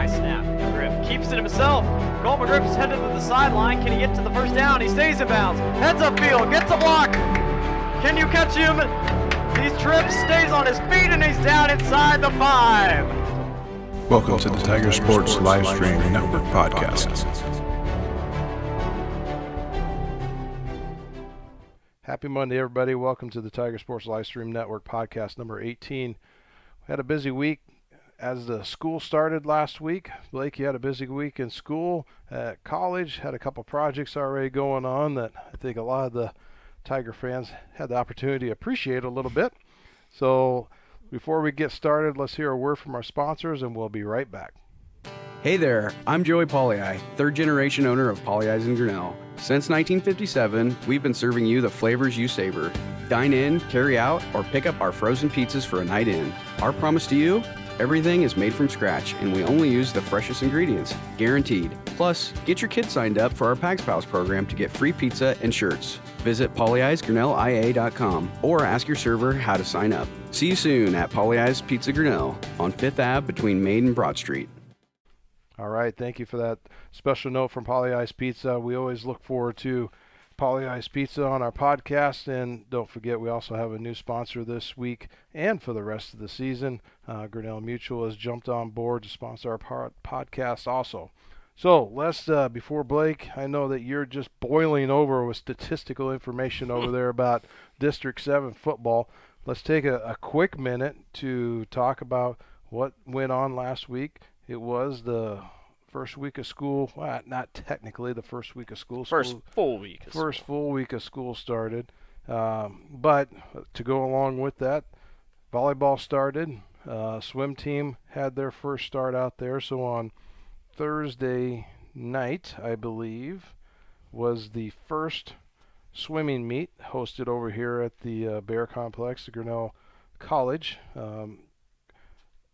Nice snap. Griff keeps it himself. Cole McGriff is headed to the sideline. Can he get to the first down? He stays in bounds. Heads up field. Gets a block. Can you catch him? He trips, stays on his feet, and he's down inside the five. Welcome to the Tiger Sports Live Stream Network podcast. Happy Monday, everybody. Welcome to the Tiger Sports Live Stream Network podcast number 18. We had a busy week as the school started last week. Blake, you had a busy week in school at college, had a couple projects already going on that I think a lot of the Tiger fans had the opportunity to appreciate a little bit. So, before we get started, let's hear a word from our sponsors and we'll be right back. Hey there, I'm Joey Pagliai, third generation owner of Pagliai's in Grinnell. Since 1957, we've been serving you the flavors you savor. Dine in, carry out, or pick up our frozen pizzas for a night in. Our promise to you everything is made from scratch, and we only use the freshest ingredients, guaranteed. Plus, get your kids signed up for our Pags Pals program to get free pizza and shirts. Visit pagliaisgrinnellia.com or ask your server how to sign up. See you soon at Pagliai's Pizza Grinnell on 5th Ave between Main and Broad Street. All right, thank you for that special note from Pagliai's Pizza. We always look forward to Pagliai's Pizza on our podcast, and don't forget we also have a new sponsor this week and for the rest of the season. Uh, Grinnell Mutual has jumped on board to sponsor our pod- podcast also. So let's uh, before Blake, I know that you're just boiling over with statistical information over there about District Seven football. Let's take a, a quick minute to talk about what went on last week it was the first week of school. Well, not technically the first week of school. First school, full week. Of first school. full week of school started. Um, but to go along with that, volleyball started. Uh, swim team had their first start out there. So on Thursday night, I believe, was the first swimming meet hosted over here at the uh, Bear Complex, the Grinnell College. Um,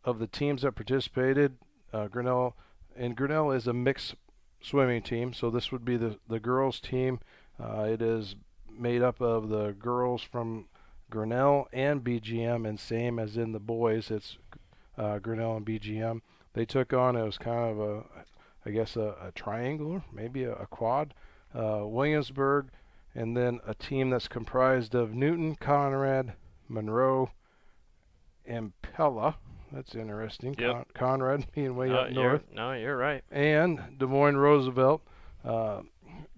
of the teams that participated, uh, Grinnell, and Grinnell is a mixed swimming team, so this would be the the girls team. Uh, it is made up of the girls from Grinnell and BGM, and same as in the boys, it's uh, Grinnell and BGM. They took on it was kind of a, I guess a, a triangular, maybe a, a quad, uh, Williamsburg, and then a team that's comprised of Newton, Conrad, Monroe, and Pella that's interesting. Yep. Con- Conrad being way Uh, up you're- north. No, you're right. And Des Moines Roosevelt. Uh,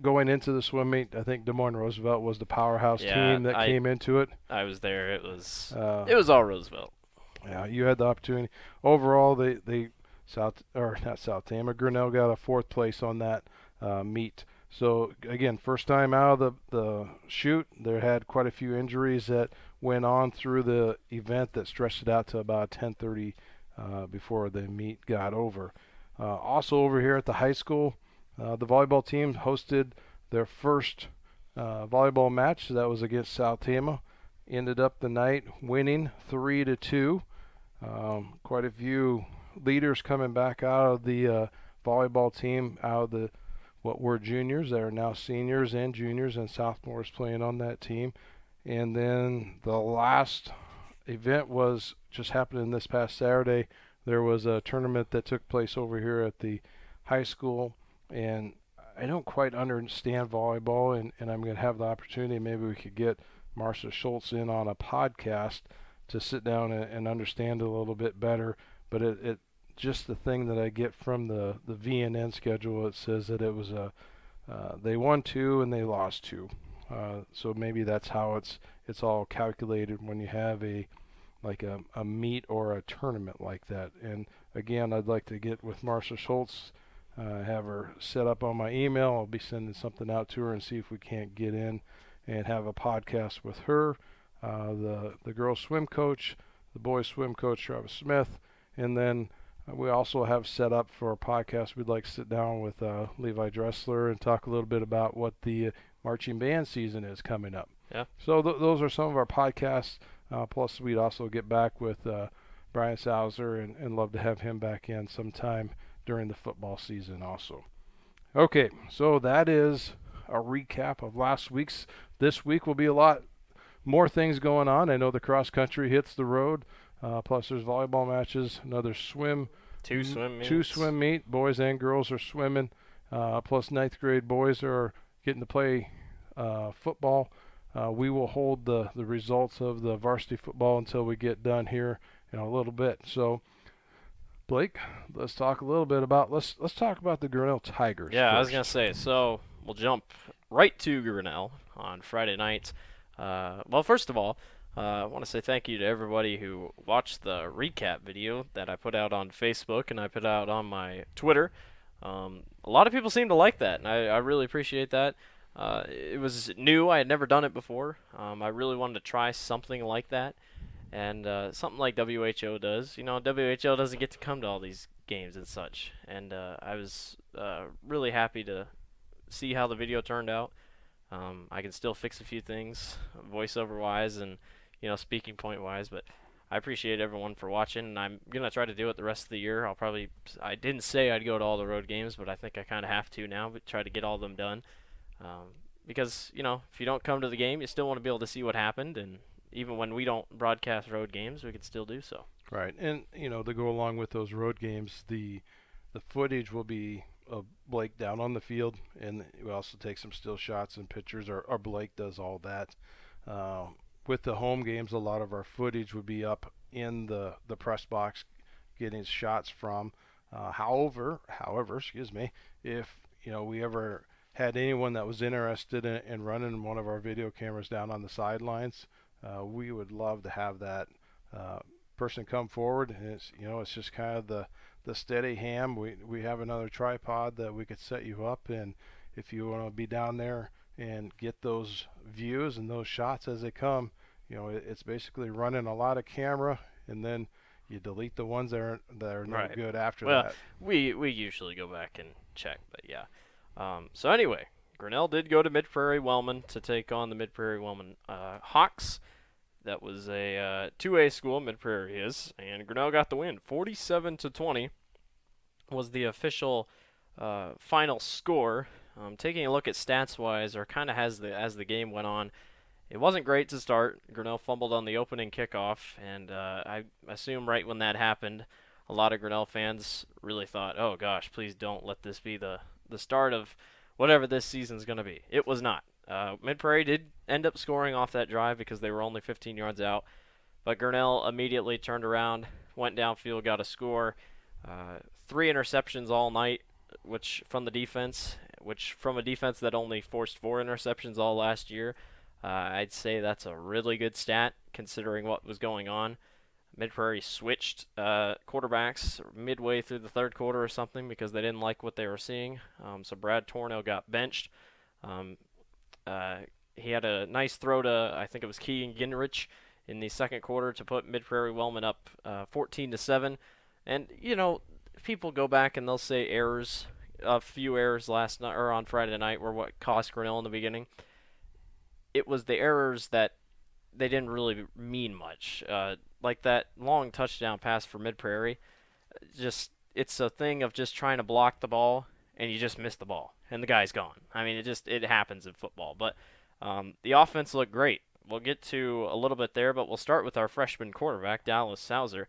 going into the swim meet, I think Des Moines Roosevelt was the powerhouse Yeah, team that I- came into it. I was there. It was. Uh, it was all Roosevelt. yeah, you had the opportunity. Overall, they, they South or not South Tama, Grinnell got a fourth place on that uh, meet. So again, first time out of the the shoot, there had quite a few injuries that went on through the event that stretched it out to about 10:30 uh, before the meet got over. Uh, also over here at the high school, uh, the volleyball team hosted their first uh, volleyball match. That was against South Tama. Ended up the night winning three to two. Um, quite a few leaders coming back out of the uh, volleyball team, out of the what were juniors that are now seniors and juniors and sophomores playing on that team. And then the last event was just happening this past Saturday. There was a tournament that took place over here at the high school, and I don't quite understand volleyball, and, and I'm going to have the opportunity. Maybe we could get Marcia Schultz in on a podcast to sit down and, and understand a little bit better. But it, it just the thing that I get from the the VNN schedule, it says that it was a uh, they won two and they lost two. Uh, so maybe that's how it's it's all calculated when you have a like a, a meet or a tournament like that. And again, I'd like to get with Marcia Schultz, uh, have her set up on my email. I'll be sending something out to her and see if we can't get in and have a podcast with her, uh, the the girls swim coach, the boys swim coach Travis Smith, and then we also have set up for a podcast. We'd like to sit down with uh, Levi Dressler and talk a little bit about what the marching band season is coming up. Yeah. So th- those are some of our podcasts. Uh, plus, we'd also get back with uh, Brian Sauser and, and love to have him back in sometime during the football season also. Okay, so that is a recap of last week's. This week will be a lot more things going on. I know the cross country hits the road. Uh, plus, there's volleyball matches, another swim Two swim meets. Two swim meet. Boys and girls are swimming. Uh, plus ninth grade boys are getting to play uh, football. Uh, we will hold the, the results of the varsity football until we get done here in a little bit. So, Blake, let's talk a little bit about let's let's talk about the Grinnell Tigers. Yeah, I was gonna say. So we'll jump right to Grinnell on Friday night. Uh, well, first of all, uh, I want to say thank you to everybody who watched the recap video that I put out on Facebook and I put out on my Twitter. Um, a lot of people seem to like that, and I, I really appreciate that. Uh, it was new; I had never done it before. Um, I really wanted to try something like that, and uh, something like WHO does. You know, WHO doesn't get to come to all these games and such, and uh, I was uh, really happy to see how the video turned out. Um, I can still fix a few things, voiceover wise and you know speaking point wise, but I appreciate everyone for watching, and I'm gonna try to do it the rest of the year. I'll probably I didn't say I'd go to all the road games, but I think I kind of have to now, but try to get all of them done. Um, because you know if you don't come to the game, you still want to be able to see what happened, and even when we don't broadcast road games, we can still do so. Right, and you know to go along with those road games, the the footage will be of Blake down on the field, and we also take some still shots and pictures. Or, or Blake does all that. Uh, with the home games, a lot of our footage would be up in the the press box, getting shots from. Uh, however, however, excuse me, if you know we ever had anyone that was interested in, in running one of our video cameras down on the sidelines, uh, we would love to have that uh, person come forward. And it's you know it's just kind of the the steady ham. We we have another tripod that we could set you up, and if you want to be down there and get those views and those shots as they come, you know it, it's basically running a lot of camera, and then you delete the ones that are that are no Right. good after Well, that. We we usually go back and check, but yeah. Um, so anyway, Grinnell did go to Mid Prairie Wellman to take on the Mid Prairie Wellman uh, Hawks. That was a uh, 2A school, Mid Prairie is, and Grinnell got the win, 47 to 20. Was the official uh, final score. Um, taking a look at stats wise, or kind of as the as the game went on, it wasn't great to start. Grinnell fumbled on the opening kickoff, and uh, I assume right when that happened, a lot of Grinnell fans really thought, "Oh gosh, please don't let this be the the start of whatever this season's going to be." It was not. Uh, Mid Prairie did end up scoring off that drive because they were only 15 yards out, but Grinnell immediately turned around, went downfield, got a score. Uh, three interceptions all night, which from the defense, which from a defense that only forced four interceptions all last year. Uh, I'd say that's a really good stat considering what was going on. Mid Prairie switched uh, quarterbacks midway through the third quarter or something because they didn't like what they were seeing. Um, so Brad Tornell got benched. Um, uh, he had a nice throw to I think it was Keegan Ginrich in the second quarter to put Mid Prairie Wellman up uh, 14 to seven. And you know, people go back and they'll say errors, a few errors last night or on Friday night were what cost Grinnell in the beginning. It was the errors that they didn't really mean much. Uh, like that long touchdown pass for Mid Prairie, just it's a thing of just trying to block the ball and you just miss the ball and the guy's gone. I mean, it just it happens in football. But um, the offense looked great. We'll get to a little bit there, but we'll start with our freshman quarterback Dallas Sauser.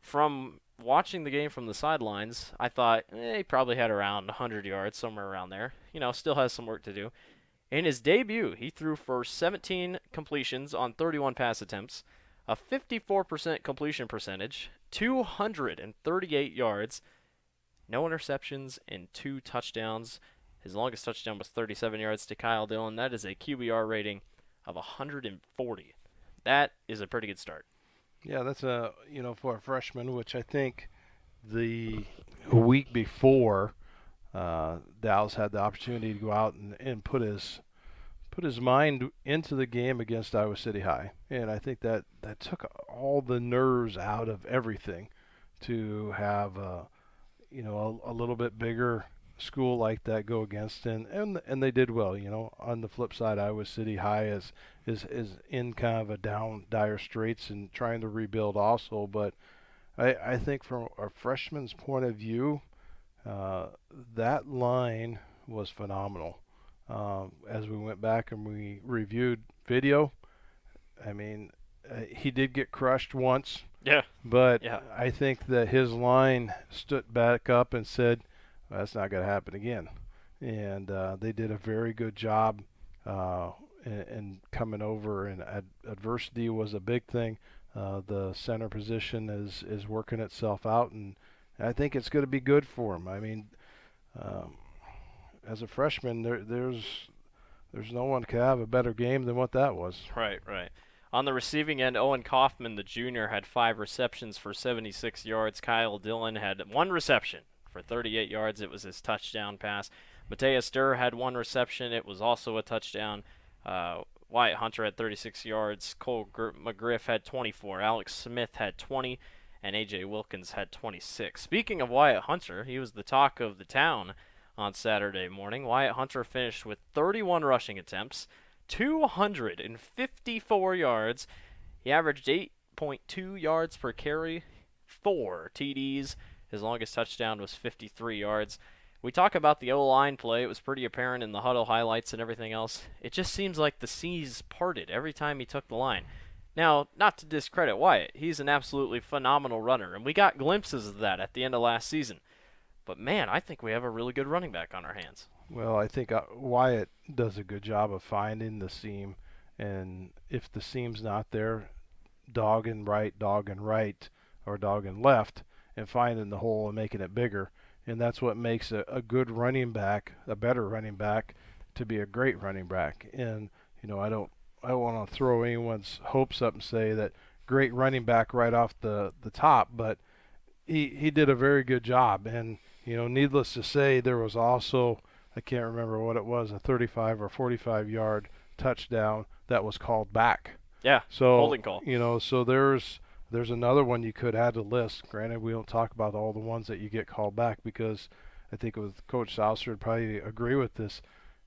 From watching the game from the sidelines, I thought eh, he probably had around 100 yards somewhere around there. You know, still has some work to do. In his debut, he threw for 17 completions on 31 pass attempts, a 54% completion percentage, 238 yards, no interceptions, and two touchdowns. His longest touchdown was 37 yards to Kyle Dillon. That is a QBR rating of 140. That is a pretty good start. Yeah, that's a you know for a freshman, which I think the week before uh, Dallas had the opportunity to go out and, and put his put his mind into the game against Iowa City High, and I think that that took all the nerves out of everything to have a you know a, a little bit bigger school like that go against and and and they did well you know. On the flip side Iowa City High is is is in kind of a down dire straits and trying to rebuild also. But I I think from a freshman's point of view uh, that line was phenomenal um, as we went back and we reviewed video I mean uh, he did get crushed once Yeah. But Yeah. I think that his line stood back up and said, "That's not going to happen again." And uh, they did a very good job uh, in, in coming over. And ad- adversity was a big thing. Uh, the center position is is working itself out, and I think it's going to be good for him. I mean, um, as a freshman, there, there's there's no one can have a better game than what that was. Right, right. On the receiving end, Owen Kaufman, the junior, had five receptions for 76 yards. Kyle Dillon had one reception for 38 yards. It was his touchdown pass. Mateus Durr had one reception. It was also a touchdown. Uh, Wyatt Hunter had 36 yards. Cole Gr- McGriff had 24. Alex Smith had 20. And A.J. Wilkins had 26. Speaking of Wyatt Hunter, he was the talk of the town on Saturday morning. Wyatt Hunter finished with 31 rushing attempts, 254 yards. He averaged 8.2 yards per carry, four TDs. His longest touchdown was 53 yards. We talk about the O line play. It was pretty apparent in the huddle highlights and everything else. It just seems like the seas parted every time he took the line. Now, not to discredit Wyatt, he's an absolutely phenomenal runner, and we got glimpses of that at the end of last season. But man, I think we have a really good running back on our hands. Well, I think uh, Wyatt does a good job of finding the seam, and if the seam's not there, dogging right, dogging right, or dogging left, and finding the hole and making it bigger. And that's what makes a, a good running back, a better running back, to be a great running back. And you know, I don't, I don't want to throw anyone's hopes up and say that great running back right off the the top, but he he did a very good job. And you know, needless to say, there was also I can't remember what it was, a 35 or 45 yard touchdown that was called back. Yeah, So holding call. You know, so there's there's another one you could add to the list. Granted, we don't talk about all the ones that you get called back because I think with Coach Sauser would probably agree with this.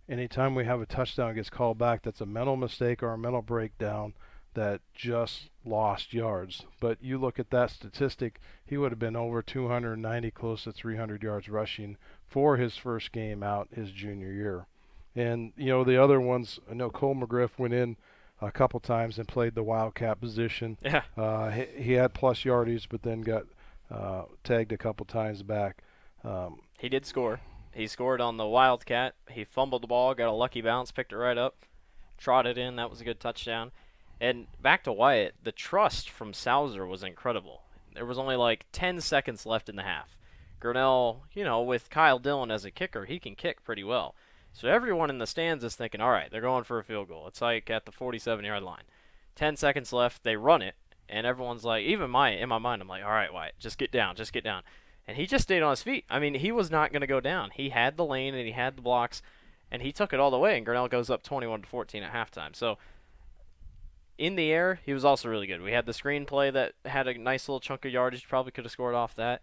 Anytime we have a touchdown gets called back, that's a mental mistake or a mental breakdown that just lost yards. But you look at that statistic, he would have been over 290, close to 300 yards rushing for his first game out his junior year. And you know the other ones, I know Cole McGriff went in a couple times and played the wildcat position. Yeah, Uh, he, he had plus yardage, but then got uh, tagged a couple times back. Um, he did score. He scored on the Wildcat. He fumbled the ball, got a lucky bounce, picked it right up, trotted in. That was a good touchdown. And back to Wyatt, the trust from Sauser was incredible. There was only like 10 seconds left in the half. Grinnell, you know, with Kyle Dillon as a kicker, he can kick pretty well. So everyone in the stands is thinking, all right, they're going for a field goal. It's like at the 47 yard line. 10 seconds left, they run it, and everyone's like, even my in my mind, I'm like, all right, Wyatt, just get down, just get down. And he just stayed on his feet. I mean, he was not going to go down. He had the lane and he had the blocks, and he took it all the way. And Grinnell goes up 21 to 14 at halftime. So in the air, he was also really good. We had the screenplay that had a nice little chunk of yardage. Probably could have scored off that.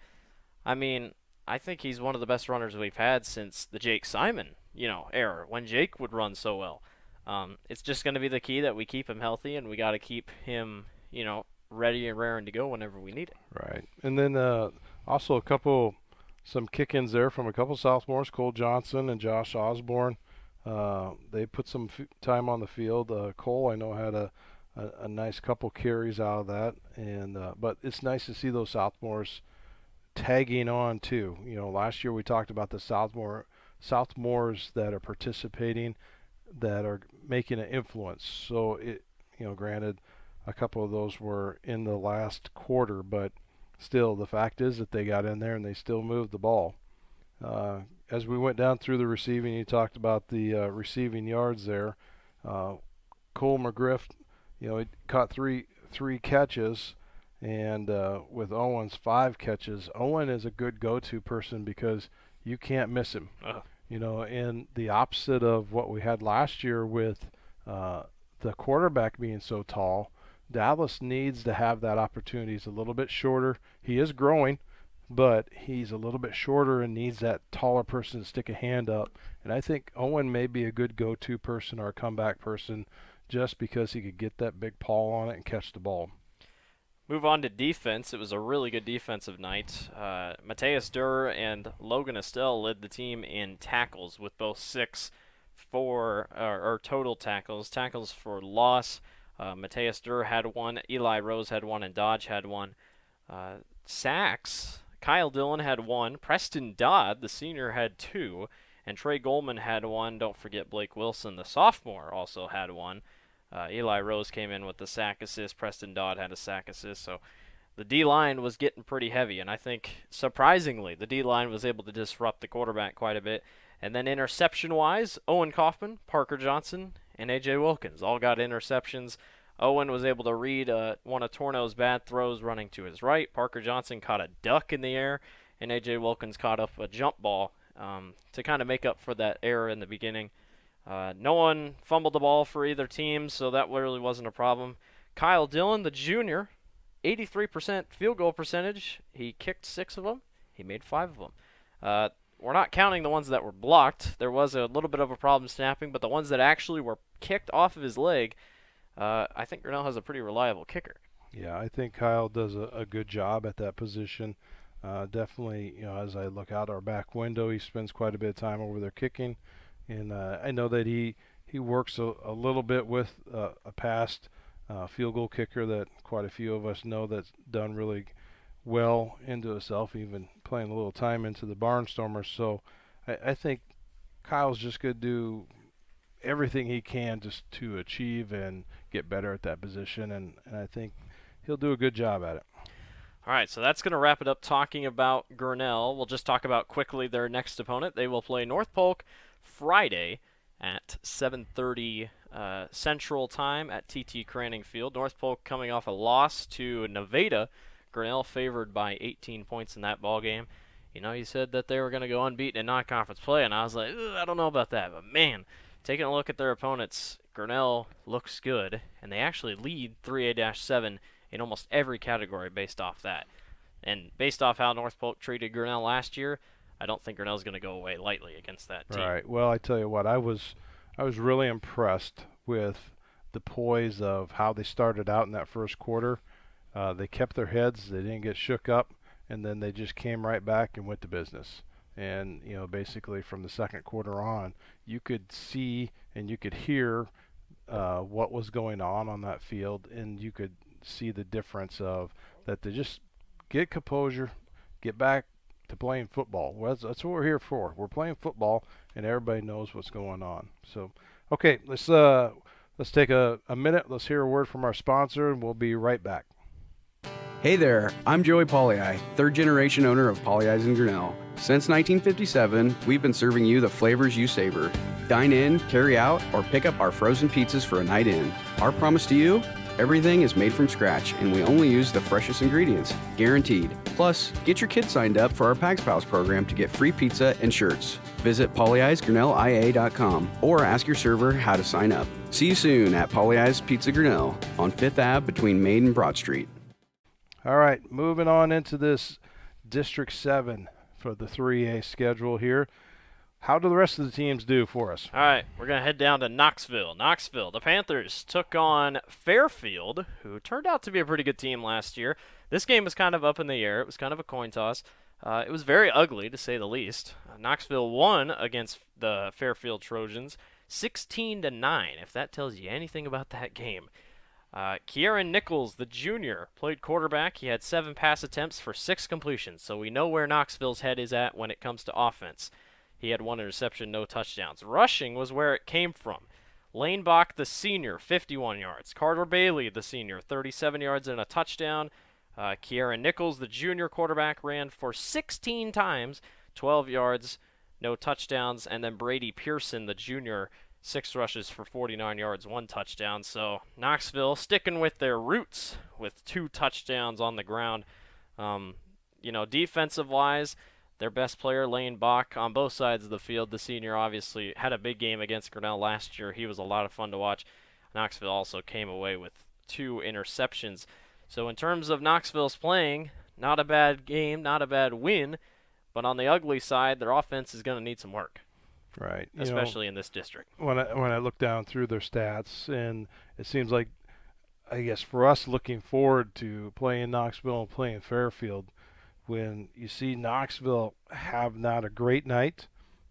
I mean, I think he's one of the best runners we've had since the Jake Simon, you know, era when Jake would run so well. Um, it's just going to be the key that we keep him healthy, and we got to keep him, you know, ready and raring to go whenever we need it. Right. And then uh, also a couple, some kick ins there from a couple sophomores, Cole Johnson and Josh Osborne. Uh, they put some f- time on the field. Uh, Cole, I know, had a, a, a nice couple carries out of that. and uh, But it's nice to see those sophomores tagging on too. You know, last year we talked about the Southmore Southmores that are participating, that are making an influence. So it, you know, granted, a couple of those were in the last quarter, but still, the fact is that they got in there and they still moved the ball. Uh, as we went down through the receiving, you talked about the uh, receiving yards there. Uh, Cole McGriff, you know, he caught three three catches, and uh, with Owen's five catches, Owen is a good go-to person because you can't miss him. Uh-huh. You know, and the opposite of what we had last year with uh, the quarterback being so tall. Dallas needs to have that opportunity. He's a little bit shorter. He is growing, but he's a little bit shorter and needs that taller person to stick a hand up. And I think Owen may be a good go-to person or a comeback person just because he could get that big paw on it and catch the ball. Move on to defense. It was a really good defensive night. Uh, Mateus Durr and Logan Estelle led the team in tackles with both six for or, or total tackles, tackles for loss. Uh, Mateus Durr had one, Eli Rose had one, and Dodge had one. Uh, sacks, Kyle Dillon had one, Preston Dodd, the senior, had two, and Trey Goldman had one. Don't forget Blake Wilson, the sophomore, also had one. Uh, Eli Rose came in with the sack assist. Preston Dodd had a sack assist. So the D line was getting pretty heavy, and I think surprisingly, the D line was able to disrupt the quarterback quite a bit. And then interception wise, Owen Kaufman, Parker Johnson, and AJ Wilkins all got interceptions. Owen was able to read uh, one of Torno's bad throws running to his right. Parker Johnson caught a duck in the air, and AJ Wilkins caught up a jump ball um, to kind of make up for that error in the beginning. Uh, no one fumbled the ball for either team, so that really wasn't a problem. Kyle Dillon, the junior, 83% field goal percentage. He kicked six of them. He made five of them. Uh, we're not counting the ones that were blocked. There was a little bit of a problem snapping, but the ones that actually were kicked off of his leg, uh, I think Grinnell has a pretty reliable kicker. Yeah, I think Kyle does a, a good job at that position. Uh, definitely, you know, as I look out our back window, he spends quite a bit of time over there kicking and uh, I know that he he works a, a little bit with uh, a past uh, field goal kicker that quite a few of us know that's done really well into itself, even playing a little time into the Barnstormers. So I, I think Kyle's just going to do everything he can just to achieve and get better at that position, and, and I think he'll do a good job at it. All right, so that's going to wrap it up talking about Grinnell. We'll just talk about quickly their next opponent. They will play North Polk Friday at 7:30 uh, Central Time at TT Cranning Field. North Polk coming off a loss to Nevada. Grinnell favored by 18 points in that ball game. You know, you said that they were going to go unbeaten in non-conference play, and I was like, I don't know about that. But man, taking a look at their opponents, Grinnell looks good, and they actually lead 3A-7 in almost every category based off that. And based off how North Polk treated Grinnell last year, I don't think Grinnell's going to go away lightly against that team. Right. Well, I tell you what, I was I was really impressed with the poise of how they started out in that first quarter. Uh, they kept their heads, they didn't get shook up, and then they just came right back and went to business. And you know, basically from the second quarter on, you could see and you could hear uh, what was going on on that field, and you could see the difference of that they just get composure, get back to playing football. Well, that's, that's what we're here for. We're playing football, and everybody knows what's going on. So, okay, let's uh, let's take a, a minute. Let's hear a word from our sponsor, and we'll be right back. Hey there, I'm Joey Pagliai, third generation owner of Pagliai's in Grinnell. Since 1957, we've been serving you the flavors you savor. Dine in, carry out, or pick up our frozen pizzas for a night in. Our promise to you Everything is made from scratch, and we only use the freshest ingredients, guaranteed. Plus, get your kids signed up for our Pags Pals program to get free pizza and shirts. Visit pagliaisgrinnellia.com or ask your server how to sign up. See you soon at Pagliai's Pizza Grinnell on 5th Ave between Main and Broad Street. All right, moving on into this District 7 for the 3A schedule here. How do the rest of the teams do for us? All right, we're going to head down to Knoxville. Knoxville, the Panthers took on Fairfield, who turned out to be a pretty good team last year. This game was kind of up in the air. It was kind of a coin toss. Uh, it was very ugly, to say the least. Uh, Knoxville won against the Fairfield Trojans 16 to 9, if that tells you anything about that game. Uh, Kieran Nichols, the junior, played quarterback. He had seven pass attempts for six completions, so we know where Knoxville's head is at when it comes to offense. He had one interception, no touchdowns. Rushing was where it came from. Lane Bach, the senior, 51 yards. Carter Bailey, the senior, 37 yards and a touchdown. Uh, Kieran Nichols, the junior quarterback, ran for 16 times, 12 yards, no touchdowns. And then Brady Pearson, the junior, six rushes for 49 yards, one touchdown. So Knoxville sticking with their roots with two touchdowns on the ground. Um, you know, defensive wise, their best player, Lane Bach, on both sides of the field. The senior obviously had a big game against Grinnell last year. He was a lot of fun to watch. Knoxville also came away with two interceptions. So, in terms of Knoxville's playing, not a bad game, not a bad win. But on the ugly side, their offense is going to need some work. Right. You especially know, in this district. When I, when I look down through their stats, and it seems like, I guess for us looking forward to playing Knoxville and playing Fairfield, when you see Knoxville have not a great night,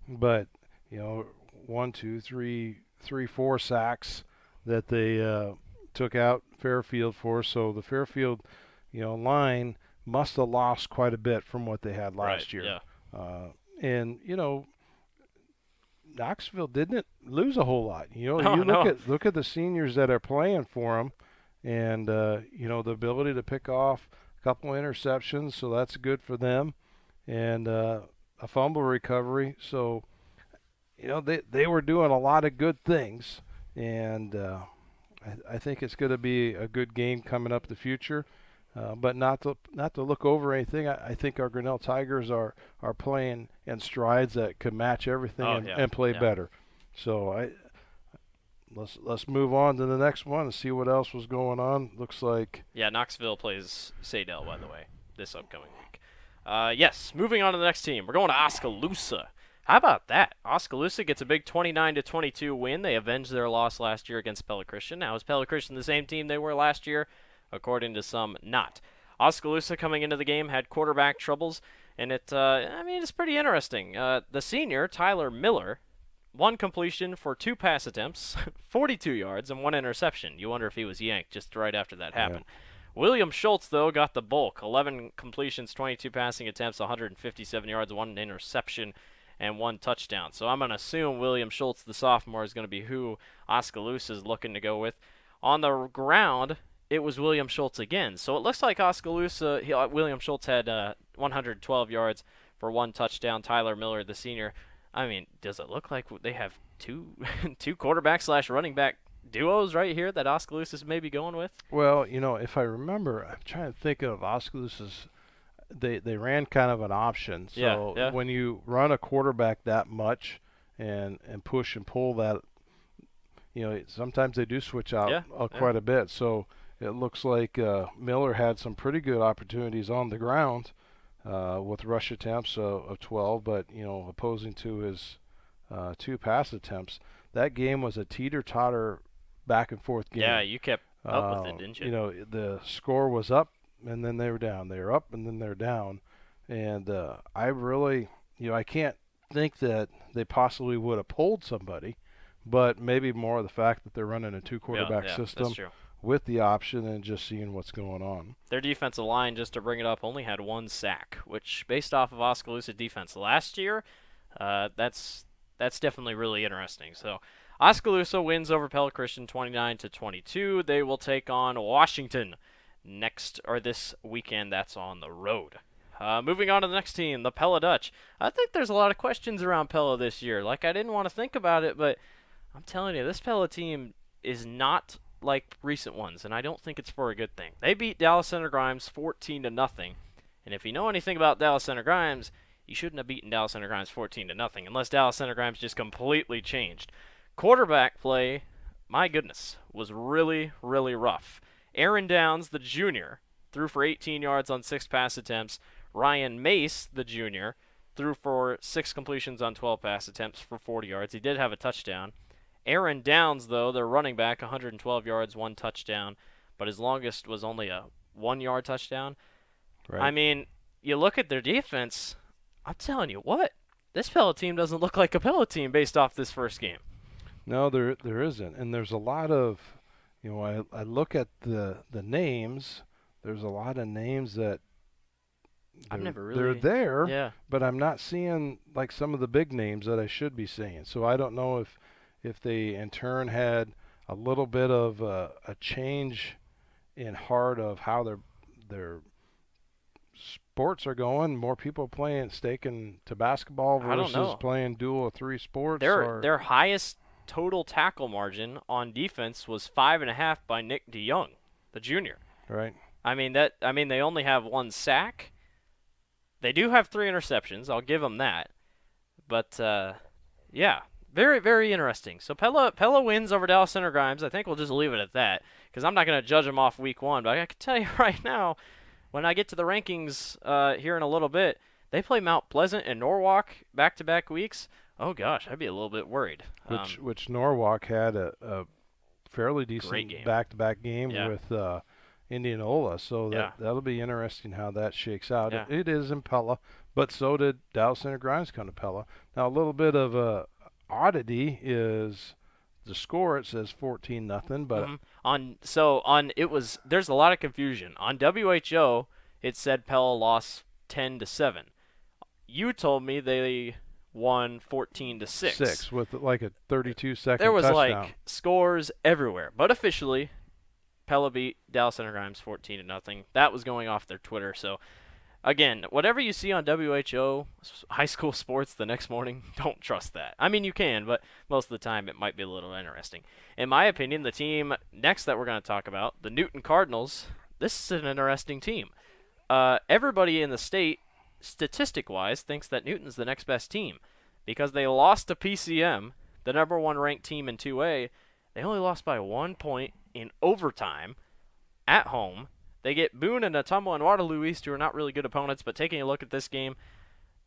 but you know one, two, three, three, four sacks that they uh, took out Fairfield for. So the Fairfield, you know, line must have lost quite a bit from what they had last right, year. Yeah. Uh, and you know, Knoxville didn't lose a whole lot. You know, No, you look no. at look at the seniors that are playing for them, and uh, you know the ability to pick off a couple of interceptions, so that's good for them, and uh, a fumble recovery. So, you know, they they were doing a lot of good things, and uh, I, I think it's going to be a good game coming up the future. Uh, but not to not to look over anything. I, I think our Grinnell Tigers are are playing in strides that could match everything Oh, and, yeah, and play yeah. better. So I let's let's move on to the next one and see what else was going on. Looks like Yeah, Knoxville plays Saydel, by the way, this upcoming week. Uh, yes, moving on to the next team. We're going to Oskaloosa. How about that? Oskaloosa gets a big 29 to 22 win. They avenged their loss last year against Pella Christian. Now, is Pella Christian the same team they were last year? According to some, not. Oskaloosa coming into the game had quarterback troubles, and it, uh, I mean, it's pretty interesting. Uh, the senior, Tyler Miller, one completion for two pass attempts, 42 yards, and one interception. You wonder if he was yanked just right after that happened. William Schultz, though, got the bulk 11 completions, 22 passing attempts, 157 yards, one interception, and one touchdown. So I'm going to assume William Schultz, the sophomore, is going to be who Oskaloosa is looking to go with. On the ground, it was William Schultz again. So it looks like Oskaloosa, he, uh, William Schultz had uh, 112 yards for one touchdown. Tyler Miller, the senior, I mean, does it look like they have two two quarterback slash running back duos right here that Oskaloosa's maybe going with? well, you know, if I remember, I'm trying to think of Oskaloosa's. They they ran kind of an option. So Yeah, yeah. when you run a quarterback that much and and push and pull that, you know, sometimes they do switch out Yeah, uh, quite a bit. So it looks like uh, Miller had some pretty good opportunities on the ground uh, with rush attempts of, of 12, but you know, opposing to his uh, two pass attempts. That game was a teeter-totter, back and forth game. Yeah, you kept up with Um, it, didn't you? You know, the score was up and then they were down. They were up and then they're down. And uh, I really, you know, I can't think that they possibly would have pulled somebody, but maybe more the fact that they're running a two Yeah, quarterback yeah, system That's true. With the option and just seeing what's going on. Their defensive line, just to bring it up, only had one sack, which, based off of Oskaloosa defense last year, uh, that's that's definitely really interesting. So, Oskaloosa wins over Pella Christian 29 to 22. They will take on Washington next or this weekend. That's on the road. Uh, moving on to the next team, the Pella Dutch. I think there's a lot of questions around Pella this year. Like I didn't want to think about it, but I'm telling you, this Pella team is not like recent ones, and I don't think it's for a good thing. They beat Dallas Center Grimes 14 to nothing, and if you know anything about Dallas Center Grimes, you shouldn't have beaten Dallas Center Grimes 14 to nothing, unless Dallas Center Grimes just completely changed. Quarterback play, my goodness, was really, really rough. Aaron Downs, the junior, threw for 18 yards on six pass attempts. Ryan Mace, the junior, threw for six completions on 12 pass attempts for 40 yards. He did have a touchdown. Aaron Downs, though, their running back, 112 yards, one touchdown, but his longest was only a one yard touchdown. Right. I mean, you look at their defense, I'm telling you what, this Pella team doesn't look like a Pella team based off this first game. No, there there isn't, and there's a lot of, you know, I I look at the the names. There's a lot of names that. I've never They're there, Yeah. but I'm not seeing like some of the big names that I should be seeing. So I don't know if if they in turn had a little bit of a, a change in heart of how their their sports are going. More people playing staking to basketball versus playing dual or three sports. Their or, their highest total tackle margin on defense was five and a half by Nick DeYoung, the junior. right. I mean that. I mean they only have one sack. They do have three interceptions. I'll give them that. But uh, yeah, very very interesting. So Pella Pella wins over Dallas Center Grimes. I think we'll just leave it at that because I'm not going to judge them off week one. But I can tell you right now, when I get to the rankings uh, here in a little bit, they play Mount Pleasant and Norwalk back to back weeks. Oh gosh, I'd be a little bit worried. which Um, which Norwalk had a, a fairly decent back-to-back game Yeah. with uh, Indianola, so that Yeah. that'll be interesting how that shakes out. Yeah. It is in Pella, but so did Dallas Center Grimes come to Pella. Now a little bit of a oddity is the score it says 14 nothing, but Mhm. on so on it was there's a lot of confusion on WHO. It said Pella lost ten to seven. You told me they won fourteen to six. six with like a 32 second There was touchdown. like scores everywhere, but officially, Pella beat Dallas Center Grimes fourteen to nothing. That was going off their Twitter. So, again, whatever you see on WHO high school sports the next morning, don't trust that. I mean, you can, but most of the time it might be a little interesting. In my opinion, the team next that we're going to talk about, the Newton Cardinals, this is an interesting team. Uh, everybody in the state, statistic-wise, thinks that Newton's the next best team because they lost to PCM, the number one ranked team in 2A. They only lost by one point in overtime at home. They get Boone and Ottumwa and Waterloo East, who are not really good opponents, but taking a look at this game,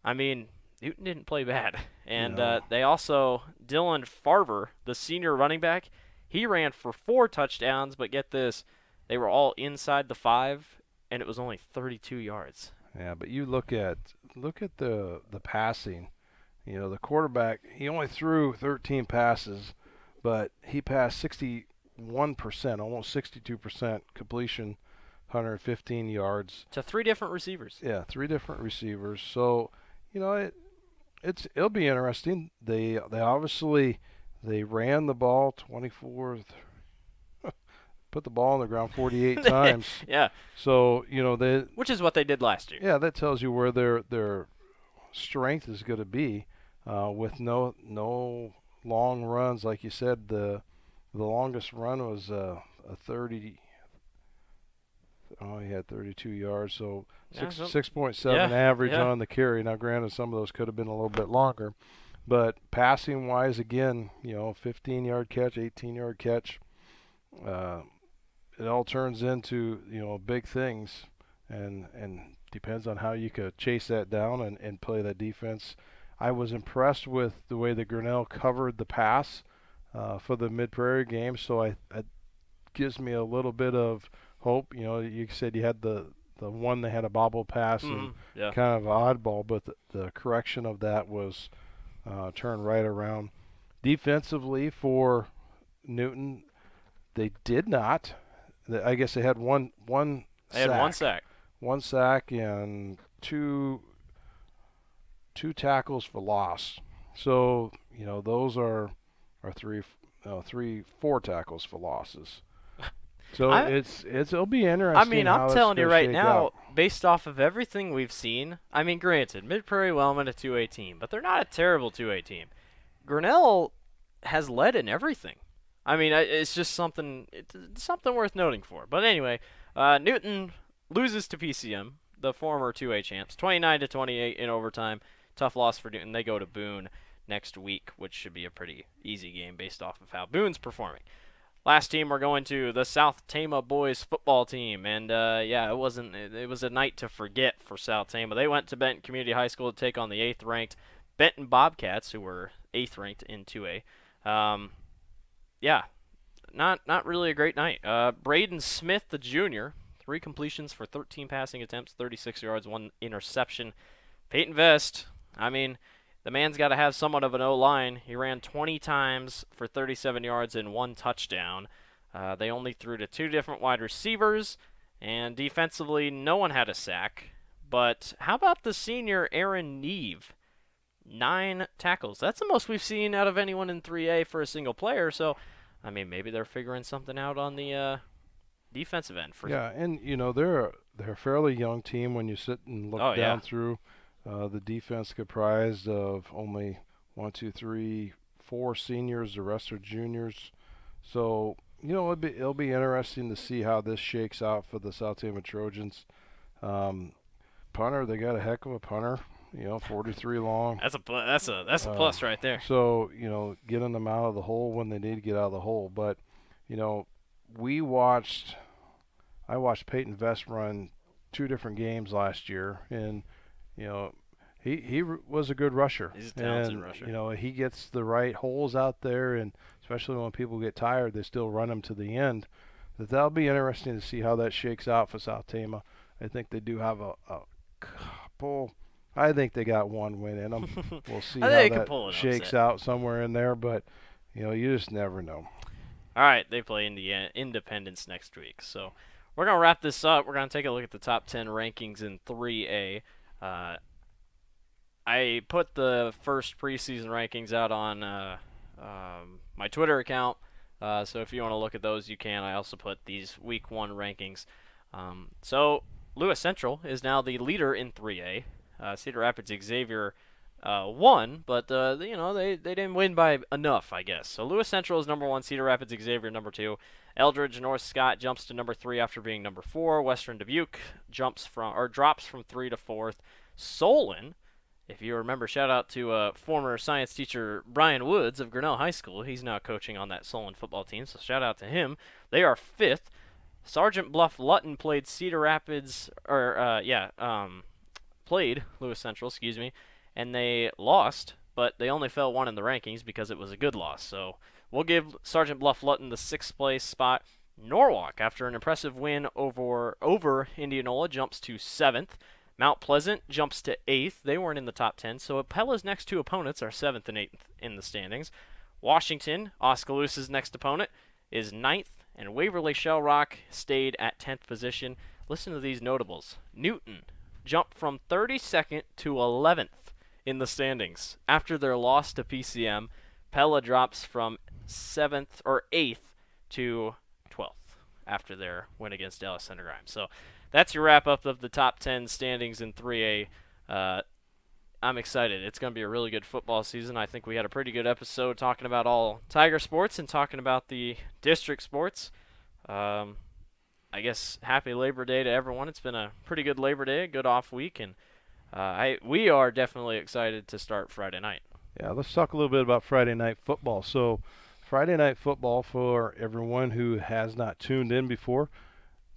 I mean, Newton didn't play bad. And uh, they also, Dylan Farver, the senior running back, he ran for four touchdowns, but get this, they were all inside the five, and it was only 32 yards. Yeah, but you look at look at the the passing. You know, the quarterback he only threw 13 passes, but he passed 61%, almost 62% completion, 115 yards. To three different receivers. Yeah, three different receivers. So, you know, it it's it'll be interesting. They they obviously they ran the ball 24 put the ball on the ground 48 times. Yeah, So, you know, they which is what they did last year. yeah, that tells you where their their strength is going to be uh, with no no long runs like you said the the longest run was uh, a 30 oh he had 32 yards so Yeah, six so- 6.7 yeah, average yeah. on the carry now granted some of those could have been a little bit longer but passing wise again you know 15 yard catch 18 yard catch uh, it all turns into you know big things and and depends on how you could chase that down and, and play that defense. I was impressed with the way that Grinnell covered the pass uh, for the Mid Prairie game, so I it gives me a little bit of hope. You know, you said you had the the one that had a bobble pass and Mhm, Yeah. kind of oddball, but the, the correction of that was uh, turned right around. Defensively for Newton, they did not. I guess they had one one They had one sack. one sack and two two tackles for loss. So you know those are are three no, three four tackles for losses. So I- it's it's it'll be interesting. I mean, I'm telling you right now, out. based off of everything we've seen, I mean, granted, Mid Prairie Wellman a 2A team, but they're not a terrible 2A team. Grinnell has led in everything. I mean, it's just something it's something worth noting for. But anyway, uh, Newton loses to PCM, the former 2A champs, 29 to 28 in overtime. Tough loss for Newton. They go to Boone next week, which should be a pretty easy game based off of how Boone's performing. Last team we're going to the South Tama boys football team, and uh, yeah, it wasn't. It, was a night to forget for South Tama. They went to Benton Community High School to take on the eighth-ranked Benton Bobcats, who were eighth-ranked in 2A. Um, yeah, not not really a great night. Uh, Braden Smith, the junior, three completions for 13 passing attempts, 36 yards, one interception. Peyton Vest, I mean, the man's got to have somewhat of an O line. He ran 20 times for 37 yards and one touchdown. Uh, they only threw to two different wide receivers, and defensively, no one had a sack. But how about the senior Aaron Neve? Nine tackles. That's the most we've seen out of anyone in 3A for a single player. So, I mean, maybe they're figuring something out on the uh, defensive end. For Yeah, and you know they're they're a fairly young team when you sit and look Oh, down yeah. through uh, the defense comprised of only one, two, three, four seniors. The rest are juniors. So you know it'll be it'll be interesting to see how this shakes out for the South Tama Trojans. Um, punter, they got a heck of a punter. You know, 43 long. That's a that's a that's a Uh, plus right there. So, you know, getting them out of the hole when they need to get out of the hole. But, you know, we watched, I watched Peyton Vest run two different games last year, and, you know, he, he was a good rusher. He's a talented and, rusher. You know, he gets the right holes out there, and especially when people get tired, they still run him to the end. That that'll be interesting to see how that shakes out for South Tama. I think they do have a, a couple. I think they got one win in them. We'll see how that shakes upset. out somewhere in there. But you know, you just never know. All right, they play Indiana Independence next week. So we're gonna wrap this up. We're gonna take a look at the top 10 rankings in 3A. Uh, I put the first preseason rankings out on uh, um, my Twitter account. Uh, so if you want to look at those, you can. I also put these week one rankings. Um, so Lewis Central is now the leader in 3A. Uh, Cedar Rapids Xavier uh, won, but uh, you know they, they didn't win by enough, I guess. So Lewis Central is number one, Cedar Rapids Xavier number two, Eldridge North Scott jumps to number three after being number four. Western Dubuque jumps from or drops from three to fourth. Solon, if you remember, shout out to uh, former science teacher Brian Woods of Grinnell High School. He's now coaching on that Solon football team, so shout out to him. They are fifth. Sergeant Bluff Luton played Cedar Rapids, or uh, yeah, um, played Lewis Central, excuse me, and they lost, but they only fell one in the rankings because it was a good loss. So we'll give Sergeant Bluff Luton the sixth place spot. Norwalk, after an impressive win over over Indianola, jumps to seventh. Mount Pleasant jumps to eighth. They weren't in the top ten, so Pella's next two opponents are seventh and eighth in the standings. Washington, Oskaloosa's next opponent, is ninth, and Waverly Shell Rock stayed at tenth position. Listen to these notables. Newton jumped from 32nd to 11th in the standings after their loss to PCM. Pella drops from seventh or eighth to 12th after their win against Dallas Center Grimes. So that's your wrap up of the top 10 standings in 3A. Uh, I'm excited. It's going to be a really good football season. I think we had a pretty good episode talking about all Tiger sports and talking about the district sports. Um, I guess happy Labor Day to everyone. It's been a pretty good Labor Day, good off week, and uh, I we are definitely excited to start Friday night. Yeah, let's talk a little bit about Friday night football. So, Friday night football for everyone who has not tuned in before,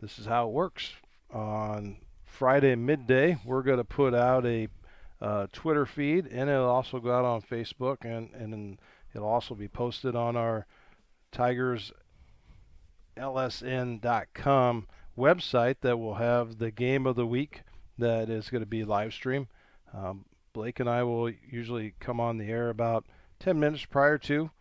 this is how it works. On Friday midday, we're going to put out a uh, Twitter feed, and it'll also go out on Facebook, and and it'll also be posted on our Tigers lsn.com website that will have the game of the week that is going to be live stream. Um, Blake and I will usually come on the air about 10 minutes prior to.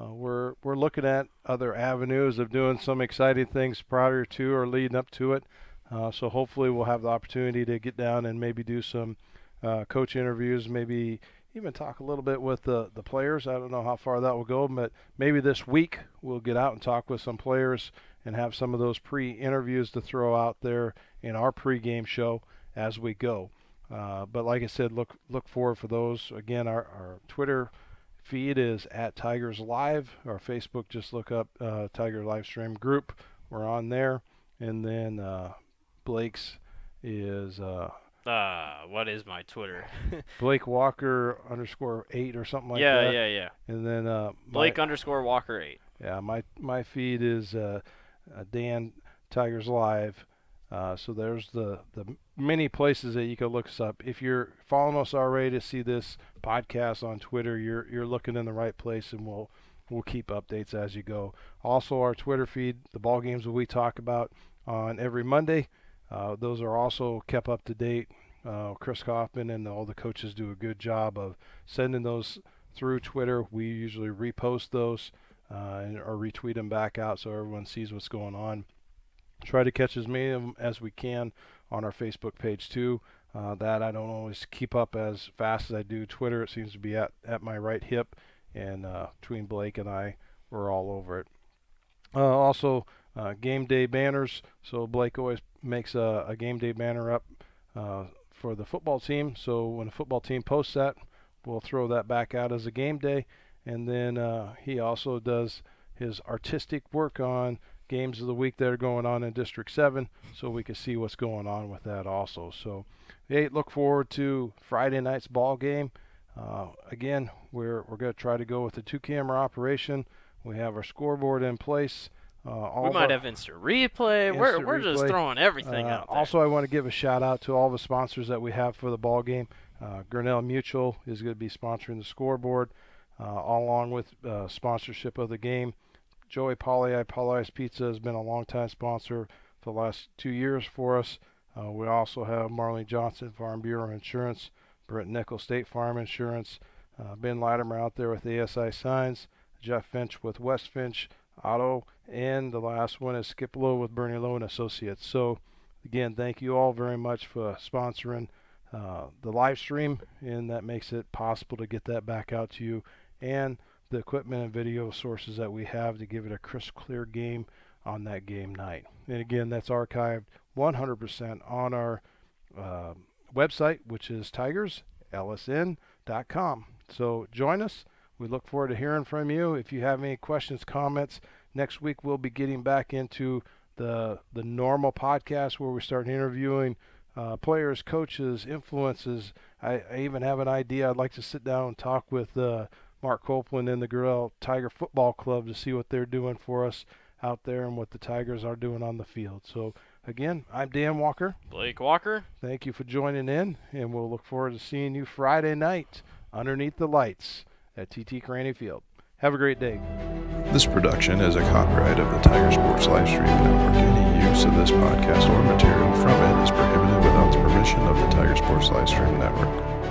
Uh, we're we're looking at other avenues of doing some exciting things prior to or leading up to it. Uh, so hopefully we'll have the opportunity to get down and maybe do some uh, coach interviews, maybe even talk a little bit with the, the players. I don't know how far that will go, but maybe this week we'll get out and talk with some players and have some of those pre-interviews to throw out there in our pre-game show as we go. Uh, but like I said, look look forward for those. Again, our, our Twitter feed is at Tigers Live. Our Facebook, just look up uh, Tiger Livestream Group. We're on there, and then uh, Blake's is uh, uh, what is my Twitter? Blake Walker underscore eight or something like yeah, that. yeah, yeah. Yeah. And then uh, Blake my, underscore Walker eight. yeah, my my feed is uh, uh, Dan Tigers Live. Uh, so there's the the many places that you can look us up. If you're following us already to see this podcast on Twitter, you're you're looking in the right place, and we'll we'll keep updates as you go. Also, our Twitter feed, the ball games that we talk about on every Monday. Uh, those are also kept up to date. Uh, Chris Kaufman and all the coaches do a good job of sending those through Twitter. We usually repost those uh, and, or retweet them back out so everyone sees what's going on. Try to catch as many of them as we can on our Facebook page too. Uh, that I don't always keep up as fast as I do Twitter. It seems to be at, at my right hip, and uh, between Blake and I, we're all over it. Uh, also, uh, game day banners. So Blake always makes a, a game day banner up uh, for the football team. So when the football team posts that, we'll throw that back out as a game day. And then uh, he also does his artistic work on games of the week that are going on in District 7 so we can see what's going on with that also. So, hey, look forward to Friday night's ball game. Uh, again, we're, we're going to try to go with a two camera operation. We have our scoreboard in place. Uh, all we might our- have instant replay. we're we're just throwing everything uh, out there. Also, I want to give a shout out to all the sponsors that we have for the ball game. Uh, Grinnell Mutual is going to be sponsoring the scoreboard, uh, along with uh, sponsorship of the game. Joey Pagliai, Pagliai's Pizza has been a longtime sponsor for the last two years for us. Uh, we also have Marlene Johnson, Farm Bureau Insurance, Brent Nickel State Farm Insurance, uh, Ben Latimer out there with ASI Signs, Jeff Finch with West Finch Auto, and the last one is Skip Lowe with Bernie Lowe and Associates. So, again, thank you all very much for sponsoring uh, the live stream, and that makes it possible to get that back out to you, and the equipment and video sources that we have to give it a crisp, clear game on that game night. And again, that's archived 100% on our uh, website, which is tigerslsn.com. So join us. We look forward to hearing from you. If you have any questions, comments, next week we'll be getting back into the the normal podcast where we start interviewing uh, players, coaches, influences. I, I, even have an idea. I'd like to sit down and talk with uh, Mark Copeland and the Grinnell Tiger Football Club to see what they're doing for us out there and what the Tigers are doing on the field. So again, I'm Dan Walker. Blake Walker. Thank you for joining in, and we'll look forward to seeing you Friday night underneath the lights at TT Kearney Field. Have a great day. This production is a copyright of the Tiger Sports Livestream Network. Any use of this podcast or material from it is prohibited without the permission of the Tiger Sports Livestream Network.